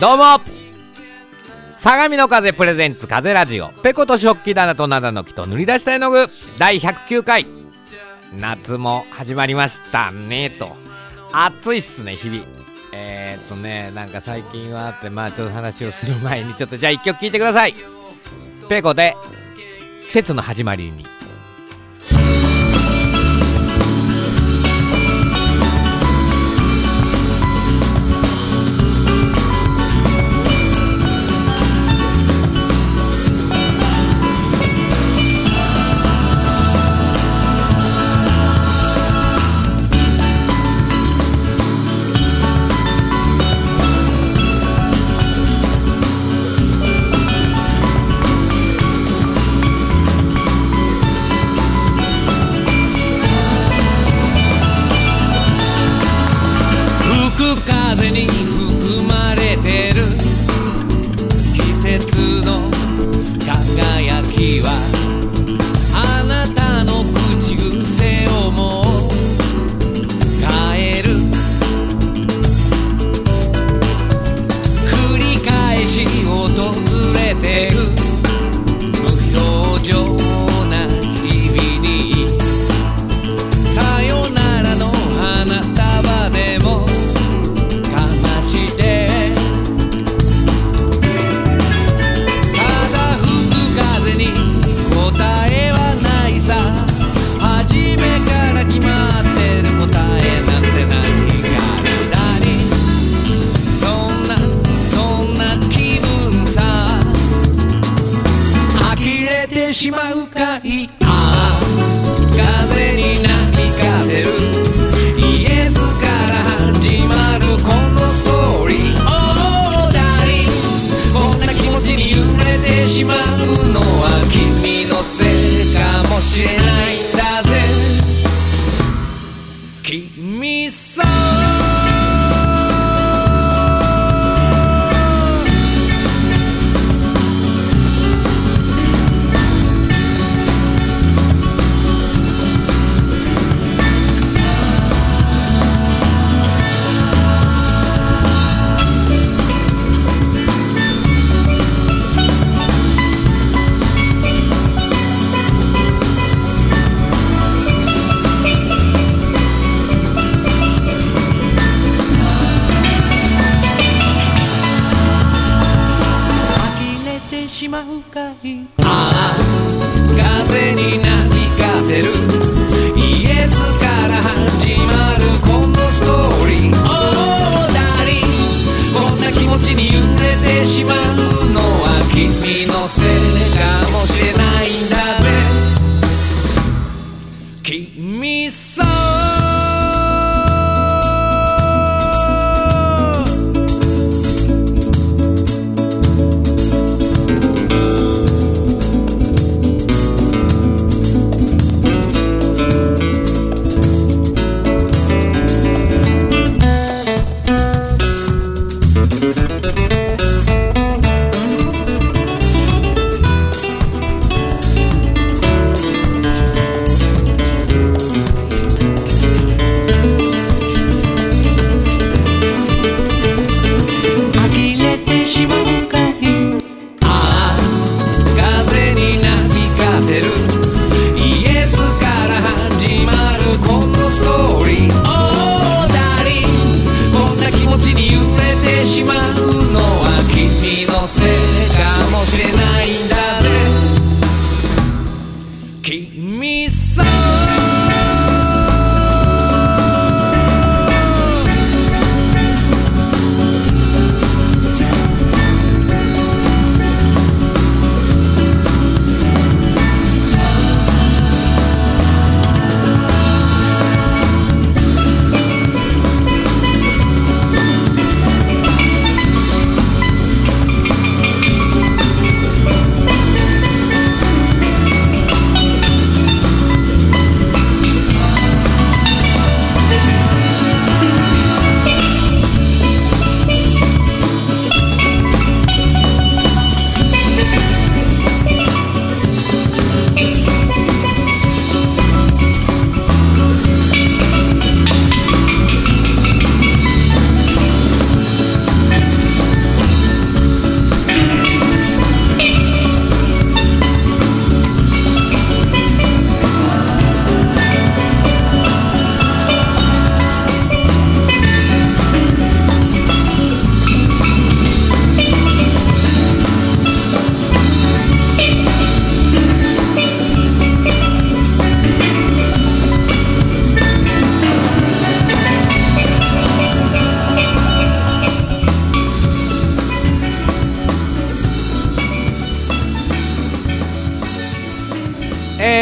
どうも。相模の風プレゼンツ風ラジオ。ペコと食器棚と灘の木と塗り出した絵の具。第109回。夏も始まりましたねと。暑いっすね日々。えー、っとねなんか最近はってまあちょっと話をする前にちょっとじゃあ1曲聴いてください。ペコで季節の始まりに。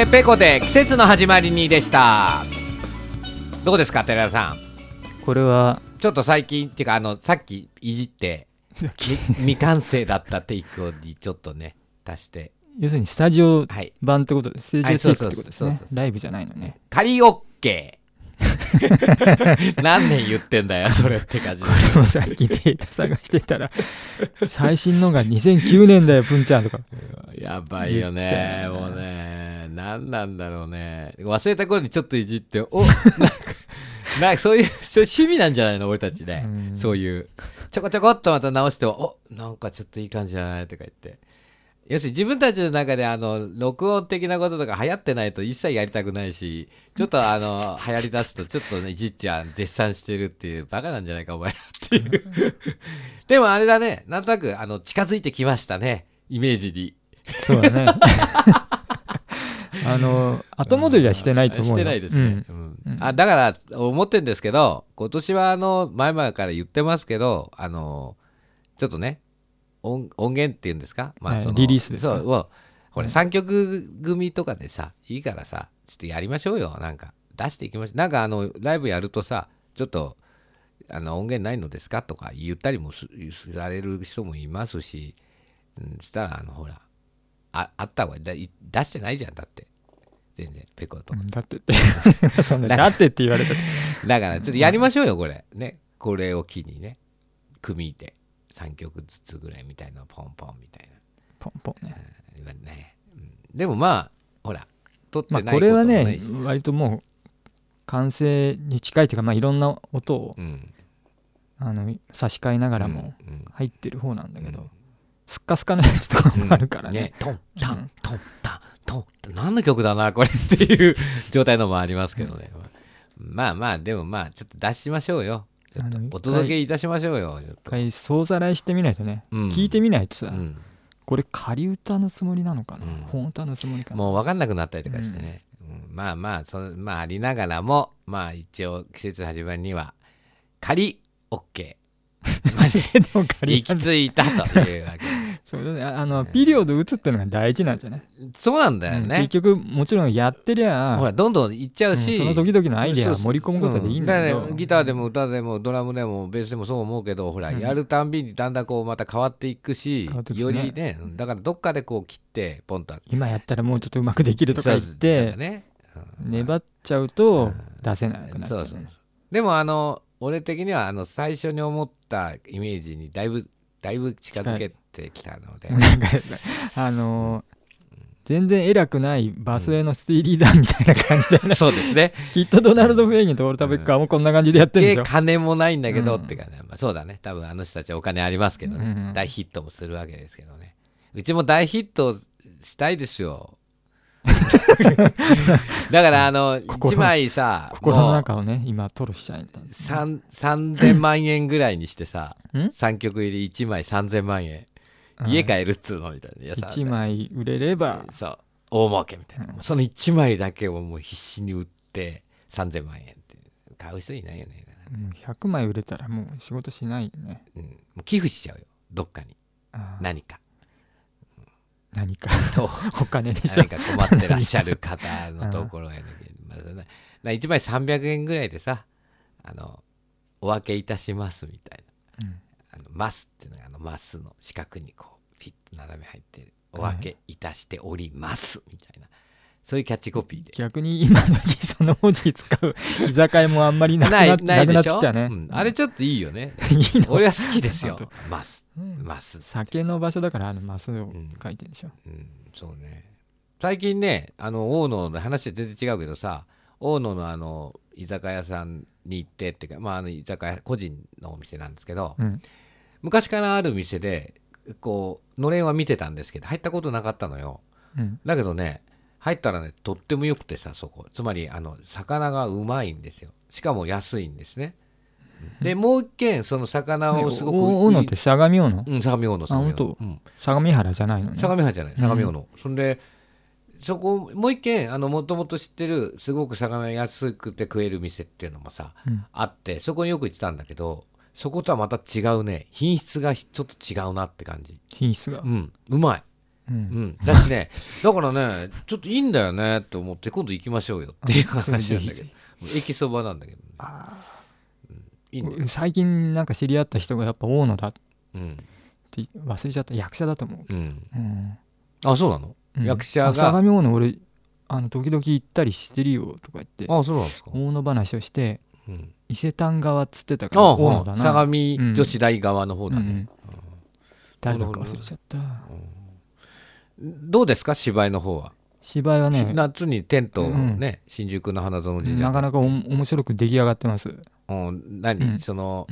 えー、ペコで季節の始まりにでした。どうですか寺田さん？これはちょっと最近っていうかあのさっきいじって み未完成だったテイクにちょっとね足して。要するにスタジオはい。版ってことでステージテイクってことですね。ライブじゃないのね。仮オッケー。何年言ってんだよそれって感じ。でもさっきデータ探してたら最新のが2009年だよプンちゃんとか。やばいよね。もうね何なんだろうね。忘れた頃にちょっといじっておなんかなんかそういう趣味なんじゃないの俺たちね。うん。そういう。ちょこちょこっとまた直しておなんかちょっといい感じじゃない？とか言って。要するに自分たちの中であの録音的なこととか流行ってないと一切やりたくないしちょっとあの 流行りだすとちょっとねいじっちゃん絶賛してるっていうバカなんじゃないかお前らっていう。でもあれだね。なんとなくあの近づいてきましたね。イメージに。そうだね あの 後戻りはしてないと思うよ。してないですね、ううん。んうん。あだから思ってるんですけど今年はあの前々から言ってますけどあのちょっとね音音源っていうんですか、はいそのリリースですか？そうをこれはい3曲組とかでさいいからさちょっとやりましょうよ。なんか出していきましょう。なんかあのライブやるとさちょっとあの音源ないのですか？とか言ったりもすされる人もいますし、うん、そしたらあのほらああった方がいいだい出してないじゃんだって全然ペコとうんだってって そんなだってって言われたって。だからちょっとやりましょうよこれ。ね。これを機にね。組で3曲ずつぐらいみたいなポンポンみたいな。ポンポンね。今ね、うん。でもまあほら撮ってまあないことこれはね割ともう完成に近いというかまあいろんな音をうん。あの差し替えながらもうんうん。入ってる方なんだけど、うん。スッカスやつとかもあるからね,、ね。トンタうんントンタントンって何の曲だなこれっていう状態のもありますけどね、まあまあでもまあちょっと出しましょうよ。ちょお届けいたしましょうよ一回総ざらいしてみないとね、うん。聞いてみないとさ、うん。これ仮歌のつもりなのかな、うん。本歌のつもりかな？もう分かんなくなったりとかしてね、うん。まあまあそのまあありながらもまあ一応季節始まりには仮 OK まで行き着いたというわけそうああのピリオド打つってのが大事なんじゃない、そうなんだようんね結、局もちろんやってりゃほらどんどん行っちゃうし、うんその時々のアイデアそうそう。盛り込むことでいいんだけど、うからねギターでも歌でもドラムでもベースでもそう思うけどほら、うん。やるたんびにだんだんこうまた変わっていくしね。よりねうん。だからどっかでこう切ってポンと。今やったらもうちょっとうまくできるとか言ってねうん粘っちゃうと出せなくなっちゃう。でもあの俺的にはあの最初に思ったイメージにだいぶだいぶ近づけてきたので。あのー全然偉くないバスへのスティーリーダーみたいな感じで、ね。そうですね。きっとドナルド・フェイギンとオルタ・ベッカーもこんな感じでやってるんでしょ、金もないんだけどうんってかね、まあ、そうだね。多分あの人たちはお金ありますけどね、うん大ヒットもするわけですけどね。うちも大ヒットしたいですよ だからあの心1枚さ心の中をね今トロしちゃいた3 3000万円ぐらいにしてさん？3曲入り1枚3000万円。家帰るっつうのみたいな。いやさ1枚売れれば。そう。大儲けみたいな、その1枚だけをもう必死に売って3000万円って買う人いないよね、うん100枚売れたらもう仕事しないよね。寄付しちゃうよ。どっかに。何か何かと。お金でしょ。何か困ってらっしゃる方のところへねまあなな1枚300円ぐらいでさあのお分けいたしますみたいな、うん。あのマスっていうのがあのマスの四角にこうピッと斜め入ってるお分けいたしておりますみたいな。そういうキャッチコピーで。逆に今の時その文字使う 居酒屋もあんまりなくなってなくなってきたね、うん。あれちょっといいよね。いいの？俺は好きですよ。あとマスうんマス酒の場所だからあのマスを書いてるでしょ、うん。そうね。最近ねあの大野の話は全然違うけどさ大野のあの居酒屋さんに行ってっていうかまああの居酒屋個人のお店なんですけど、うん。昔からある店でこうのれんは見てたんですけど入ったことなかったのよ。うん。だけどね入ったらねとってもよくてさそこ。つまりあの魚がうまいんですよ。しかも安いんですねでもう一軒その魚をすごくお大野って相模大野？うん相模大野相模原じゃないのね。相模原じゃない相模大野、そんでそこもう一軒あのもともと知ってるすごく魚安くて食える店っていうのもさ、うん。あってそこによく行ってたんだけどそことはまた違うね。品質がちょっと違うなって感じ。品質が？うん。うまい。ううん。ん、だしね だからねちょっといいんだよねと思って今度行きましょうよっていう話なんだけぜど 駅そばなんだけどね、うん、いい最近なんか知り合った人がやっぱ大野だ。っうん。て忘れちゃった。役者だと思う、うん、うん。あそうなの、うん。役者が？あ相模大野俺あの時々行ったりしてるよとか言って。あそうなんですか、大野話をしてうん、伊勢丹側っつってたからあ大野だな。相模女子大側の方だね、誰だか忘れちゃった。どうですか？芝居の方は、芝居はね夏にテントをね、新宿の花園神社。なかなかお面白く出来上がってますうん、何、うん。その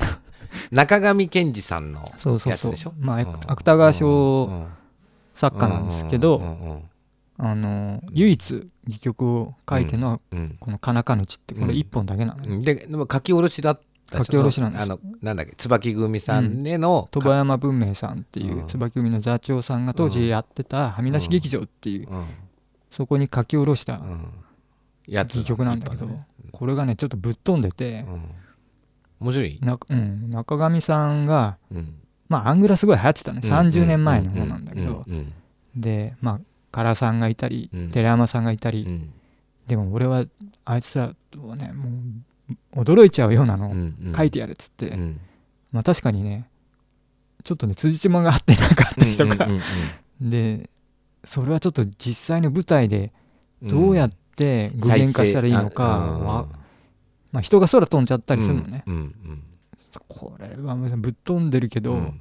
中上健二さんのそうそうそう。やつでしょまあうん。芥川賞うん。作家なんですけど、あの唯一戯曲を書いてるのこの「かなかぬち」ってこれ一本だけなの、うん。ででも書き下ろしだったでしょ書き下ろしなんですあのなんだっけ椿組さんへの、鳥羽山文明さんっていううん。椿組の座長さんが当時やってたはみ出し劇場っていううん。そこに書き下ろした戯曲なんだけどこれがねちょっとぶっ飛んでてうん面白い、なうん。中上さんがうん、まあアングラすごい流行ってたね。30年前の方なんだけど。うんうんでまあ唐さんがいたりうん。寺山さんがいたり。うん。でも俺はあいつらとねもう驚いちゃうようなのをうんうん。書いてやれっつって。うん。まあ確かにねちょっとね辻褄が合ってなかったりとか。うんうんうんでそれはちょっと実際の舞台でうんどうやって具現化したらいいのかは、まあ、人が空飛んじゃったりするのね、うんうんこれはぶっ飛んでるけど、うん。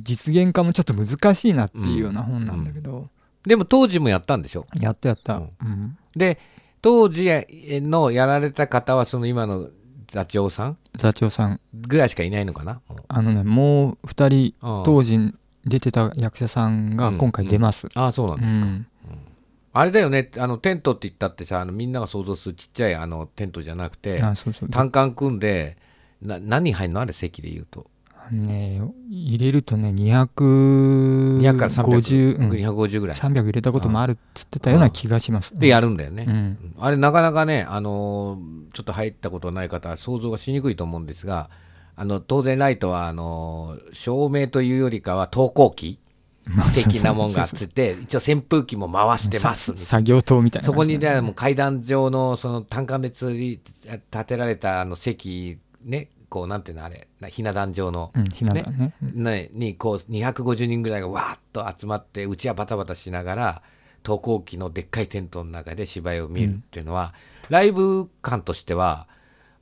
実現化もちょっと難しいなっていうような本なんだけど、でも当時もやったんでしょ？やったやった、うん。うん。で当時のやられた方はその今の座長さん？座長さん。ぐらいしかいないのかな？あのねもう2人当時出てた役者さんが今回出ます、ああそうなんうですか、んあれだよね。あのテントって言ったってさあのみんなが想像するちっちゃいあのテントじゃなくて単管組んでな何入んの？あれ席で言うと。ね入れるとね250 200から350、うん。250ぐらい。300入れたこともあるっつってたような気がします、でやるんだよね、うん。うん。あれなかなかね、あのーちょっと入ったことない方は想像がしにくいと思うんですがあの当然ライトはあのー照明というよりかは投光器 的なもんがあって一応扇風機も回してます。作業棟みたいなそこにねもう階段状のその単管でつり建てられたあの席ねこうなんていうのあれなひな壇状の、うんひな壇ね。うんね、にこう250人ぐらいがわーっと集まってうちはバタバタしながら投光器のでっかいテントの中で芝居を見るっていうのは、ライブ感としては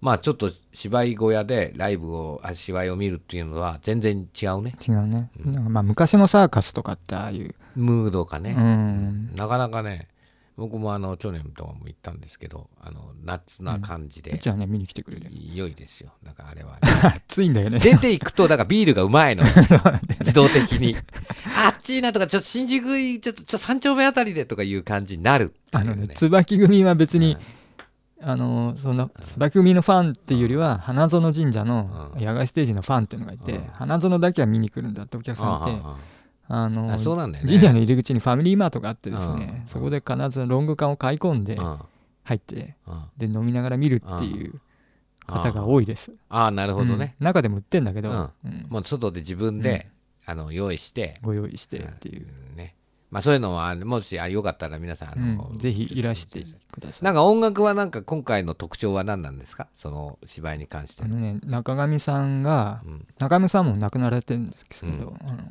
まあちょっと芝居小屋でライブをあ芝居を見るっていうのは全然違うね。違うね、なん。かまあ昔のサーカスとかってああいう、ムードかね、うん。なかなかね僕もあの去年とかも行ったんですけどあの夏な感じで、じゃあね見に来てくれる良いですよ。なんかあれは、ね、暑いんだよね。出ていくとだからビールがうまいの。自動的に。あっちいなとかちょっと新宿ちょっとちょっと三丁目あたりでとかいう感じになるね。あのね椿組は別に、あのその椿組のファンっていうよりは花園神社のうん。野外ステージのファンっていうのがいて、うん。花園だけは見に来るんだってお客さんがいてああの神社の入り口にファミリーマートがあってですね、うん。そこで必ずロング缶を買い込んで入ってあで飲みながら見るっていう方が多いです。ああ。なるほどね、うん。中でも売ってんだけど、もう外で自分で、あの用意して、ご用意してっていう、ねまあ、そういうのはもしあよかったら皆さんあの、うんぜひいらしてください。なんか音楽はなんか今回の特徴は何なんですか？その芝居に関して。あのね中上さんがうん。中上さんも亡くなられてるんですけど、うん。あの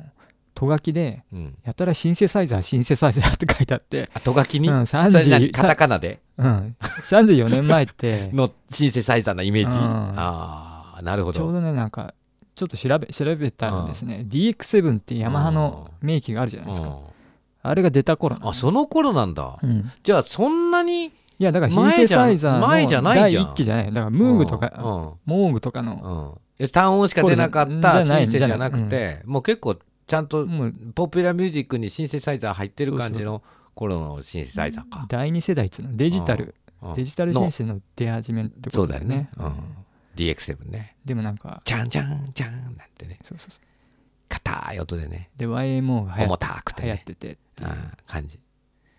とがきでうん、やたらシンセサイザーシンセサイザーって書いてあって、あとがきに、うん、それ何30カタカナで？うん、34年前って。のシンセサイザーのイメージ、うん。ああなるほど。ちょうどねなんかちょっと調べ調べたらですね、DX7 ってヤマハの名機があるじゃないですか、うんあれが出た頃あその頃なんだ、うん。じゃあそんなにいやだからシンセサイザー前じゃの第前じゃないじゃん。一期じゃない。だからムーグとか、うん。モーグとかの、うん。うん、単音しか出なかったシンセじゃなくてもう結構ちゃんとポピュラーミュージックにシンセサイザー入ってる感じの頃のシンセサイザーか。第二世代っつうのデジタル、うん。デジタルシンセの出始めってそうだよね、うん。うん、DX7 ね。でもなんかチャンチャンチャンなんてね。そうそうそう。硬い音でね。で YMO が流行重った流行っくてね。ててっていう。感じ。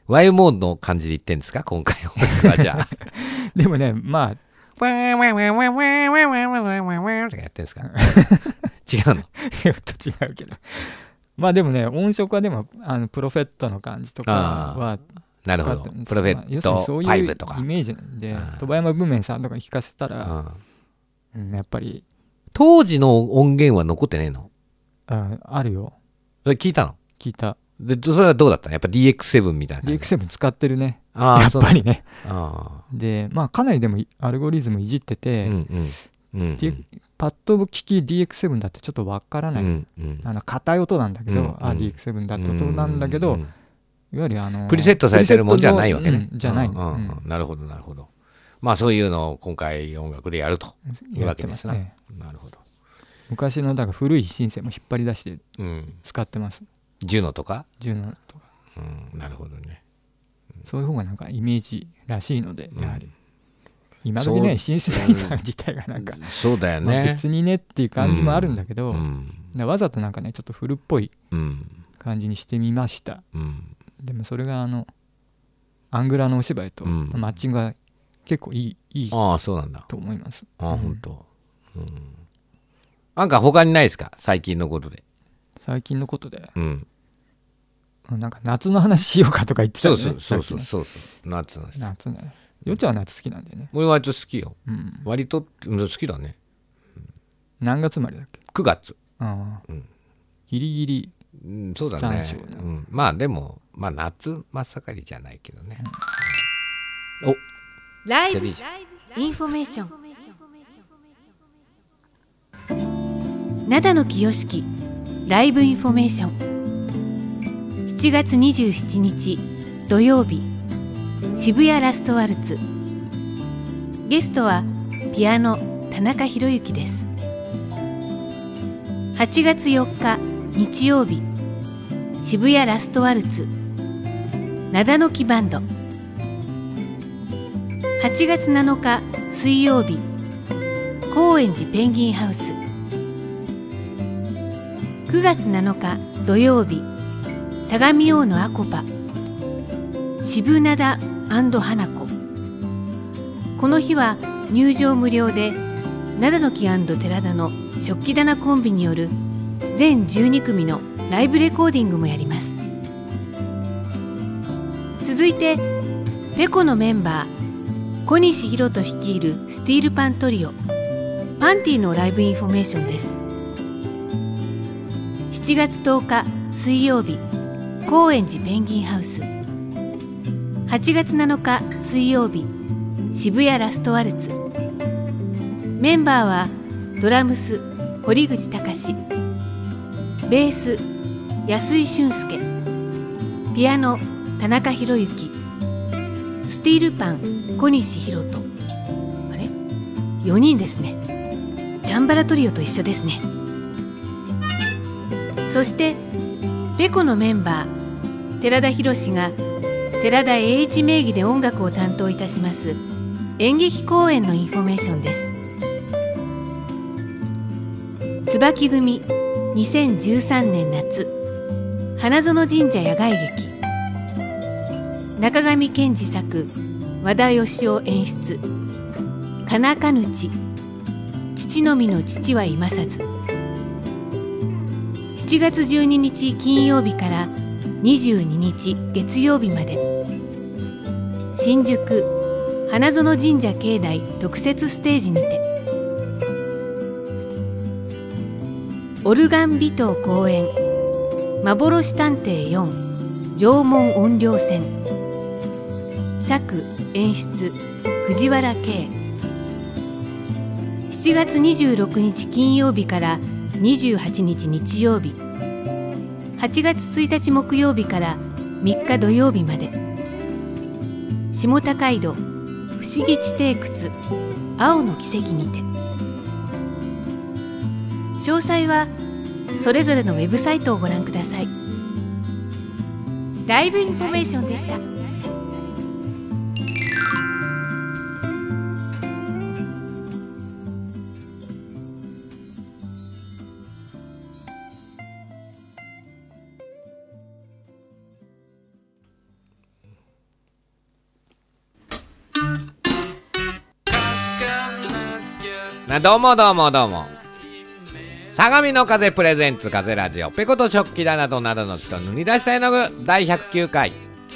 Y モードの感じで言ってんですか？今回は。じゃあ。でもねまあ。ワンワンワンワンワンワンワンワンワンワンワンとかやってんですか？違うの？ちょっと違うけど。まあでもね音色はでもあのプロフェットの感じとかはなるほど。プロフェットそういう5とか。イメージなんで鳥羽山文明さんとかに聞かせたら、うん。うんやっぱり。当時の音源は残ってねえの？ああるよ。それ聞いたの？聞いた。でそれはどうだったの？やっぱ DX7 みたいな感じ。DX7 使ってるね。ああやっぱりね。あでまあかなりでもアルゴリズムいじってあて、うんうん。うんでパッと聞き DX7 だってちょっとわからない、うんうん。あの硬い音なんだけど、うんあ DX7 だって音なんだけど、うんいわゆるあのプリセットされてるもんじゃないわけねうんじゃない、うんうんうん。うんなるほどなるほど。まあそういうのを今回音楽でやるというわけですな。ますね。なるほど昔のだから古いシンセも引っ張り出してうん。使ってます。ジュノとか？ジュノとか。うんなるほどね。そういう方がなんかイメージらしいのでうん。やはり、今時ねシンセサイザー自体がなんか、そうだよまあね別にねっていう感じもあるんだけど、わざとなんかねちょっと古っぽいうん。感じにしてみました。うん。でもそれがあのアングラーのお芝居とうん。マッチングが結構いいいいああそうなんだ。と思います。ああうん。本当うんなんか他にないですか？最近のことで。最近のことで？うん。うんなんか夏の話しようかとか言ってたそうよね。そうそうそうそうそう。夏のきね夏ね。よっちゃんは夏好きなんだよね。俺割と好きよ。うん。割とうん好きだね。何月生まれだっけ？9月。ああ、うん。ギリギリうんそうだね。うん。まあでもまあ夏真っ盛りじゃないけどね。お。ライブ。インフォメーション灘野清樹ライブインフォメーション。7月27日土曜日渋谷ラストワルツ。ゲストはピアノ田中宏之です。8月4日日曜日渋谷ラストワルツ。灘の木バンド。8月7日水曜日高円寺ペンギンハウス。9月7日土曜日相模大野アコパ渋灘花子。この日は入場無料で灘の木寺田の食器棚コンビによる全12組のライブレコーディングもやります。続いてペコのメンバー小西弘人率いるスティールパントリオパンティのライブインフォメーションです。7月10日水曜日高円寺ペンギンハウス。8月7日水曜日渋谷ラストワルツ。メンバーはドラムス堀口隆。ベース安井俊介。ピアノ田中宏之。スティールパン小西弘人あれ？4人ですね。ジャンバラトリオと一緒ですね。そしてペコのメンバー寺田博が寺田栄一名義で音楽を担当いたします演劇公演のインフォメーションです。椿組2013年夏。花園神社野外劇。中上健次作和田喜夫演出「かなかぬち父のみの父は今さず」7月12日金曜日から22日月曜日まで。新宿花園神社境内特設ステージにて。オルガン微糖公演幻探偵4縄文音量戦作演出藤原慶7月26日金曜日から28日日曜日。8月1日木曜日から3日土曜日まで。下高井戸不思議地底窟青の奇跡にて。詳細はそれぞれのウェブサイトをご覧ください。ライブインフォメーションでした。どうもどうもどうも。相模の風プレゼンツ風ラジオ。ペコと食器棚となだのきと塗り出した絵の具。第109回。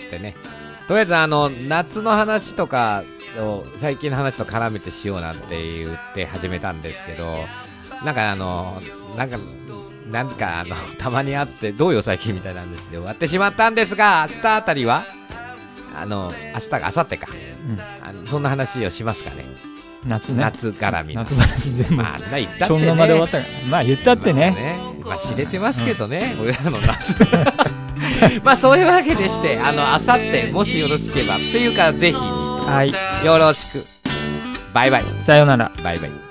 でね。とりあえずあの夏の話とかを最近の話と絡めてしようなんて言って始めたんですけどなんかあのなんかなんかあの たまにあってどうよ最近みたいなんですで終わってしまったんですが明日あたりはあの明日か明後日か。うん。あのそんな話をしますかね夏ね。夏絡みの。夏話全部まあな言ったってちょんの間で終わったから。まあ言ったってね。まあ、知れてますけどね、俺らの夏。まあそういうわけでしてあのあさってもしよろしければっていうかぜひ。はい。よろしく。バイバイ。さようなら。バイバイ